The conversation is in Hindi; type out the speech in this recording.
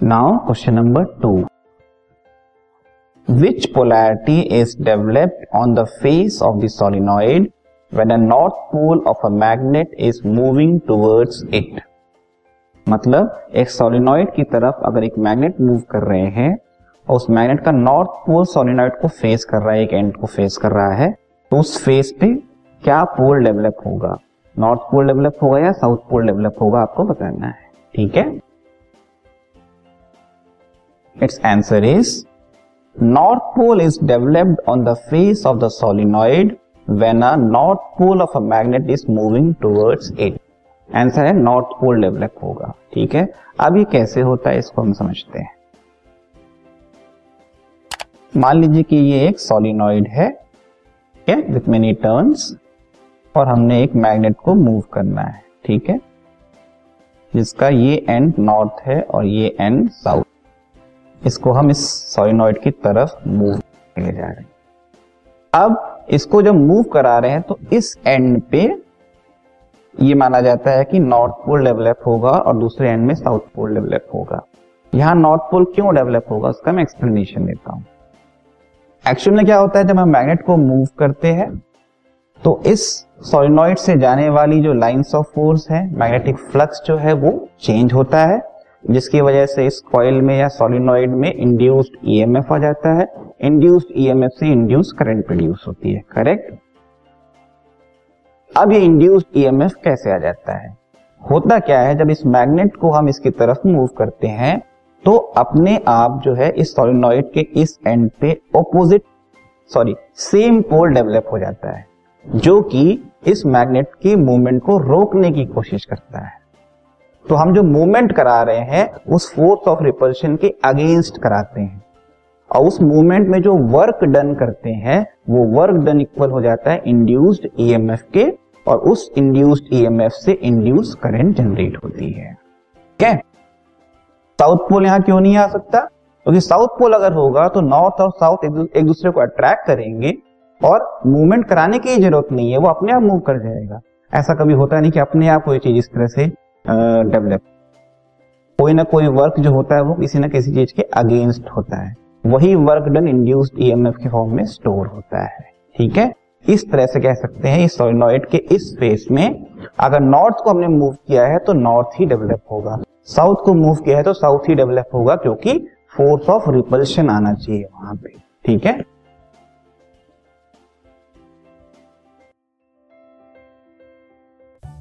Now question number two which polarity is developed on the face of the solenoid when a north pole of a magnet is moving towards it मतलब एक सोलिनॉइड की तरफ़ अगर एक मैग्नेट मूव कर रहे हैं, और उस मैग्नेट का नॉर्थ पोल सोलिनॉइड को फेस कर रहा है, एक एंड को फेस कर रहा है तो उस फेस पे क्या पोल डेवलप होगा? नॉर्थ पोल डेवलप होगा या साउथ पोल डेवलप होगा, आपको बताना है। ठीक है? It's answer is north pole is developed on the face of the solenoid when a north pole of a magnet is moving towards it answer है नॉर्थ पोल डेवलप होगा। ठीक है? अब ये कैसे होता है, इसको हम समझते हैं। मान लीजिए कि ये एक सोलिनॉइड है विथ मेनी टर्न्स और हमने एक मैग्नेट को मूव करना है। ठीक है? जिसका ये एंड नॉर्थ है और ये एंड साउथ इसको हम इस सोलिनॉइड की तरफ़ मूव ले जा रहे हैं। अब इसको जब मूव करा रहे हैं तो इस एंड पे ये माना जाता है कि नॉर्थ पोल डेवलप होगा और दूसरे एंड में साउथ पोल डेवलप होगा। यहाँ नॉर्थ पोल क्यों डेवलप होगा, उसका मैं एक्सप्लेनेशन देता हूँ। एक्चुअल में क्या होता है, जब हम मैग्नेट को मूव करते हैं तो इस सोलिनॉइड से जाने वाली जो लाइंस ऑफ़ फोर्स है मैग्नेटिक फ्लक्स जो है, वो चेंज होता है। जिसकी वजह से इस कॉइल में या सोलिनॉइड में इंड्यूस्ड ईएमएफ आ जाता है। इंड्यूस्ड ईएमएफ से इंड्यूस करंट प्रोड्यूस होती है करेक्ट अब ये इंड्यूस्ड ईएमएफ कैसे आ जाता है? होता क्या है, जब इस मैग्नेट को हम इसकी तरफ़ मूव करते हैं तो अपने आप जो है इस सोलिनॉइड के इस एंड पे opposite sorry same pole develop हो जाता है, जो कि इस मैग्नेट की मूवमेंट को रोकने की कोशिश करता है। तो हम जो मूवमेंट करा रहे हैं, उस फोर्स ऑफ़ रिपल्शन के अगेंस्ट कराते हैं। और उस मूवमेंट में जो वर्क डन करते हैं, वो वर्क डन इक्वल हो जाता है इंड्यूस्ड ईएमएफ के, और उस इंड्यूस्ड ईएमएफ से इंड्यूस करंट जनरेट होती है। है? साउथ पोल यहाँ क्यों नहीं आ सकता? क्योंकि तो साउथ पोल अगर होगा तो नॉर्थ और साउथ एक दूसरे को अट्रैक्ट करेंगे, और मूवमेंट कराने की ज़रूरत नहीं है, वो अपने आप मूव कर जाएगा। ऐसा कभी होता नहीं कि अपने आप कोई चीज़ इस तरह से डेवलप कोई ना कोई वर्क जो होता है वो किसी ना किसी चीज़ के अगेंस्ट होता है। वही वर्क डन इंड्यूस्ड ईएमएफ के फॉर्म में स्टोर होता है। ठीक है? इस तरह से कह सकते हैं, इस सोलिनॉइड के इस फेस में अगर नॉर्थ को हमने मूव किया है तो नॉर्थ ही डेवलप होगा। साउथ को मूव किया है तो साउथ ही डेवलप होगा, क्योंकि फोर्स ऑफ़ रिपल्शन आना चाहिए वहाँ पे। ठीक है?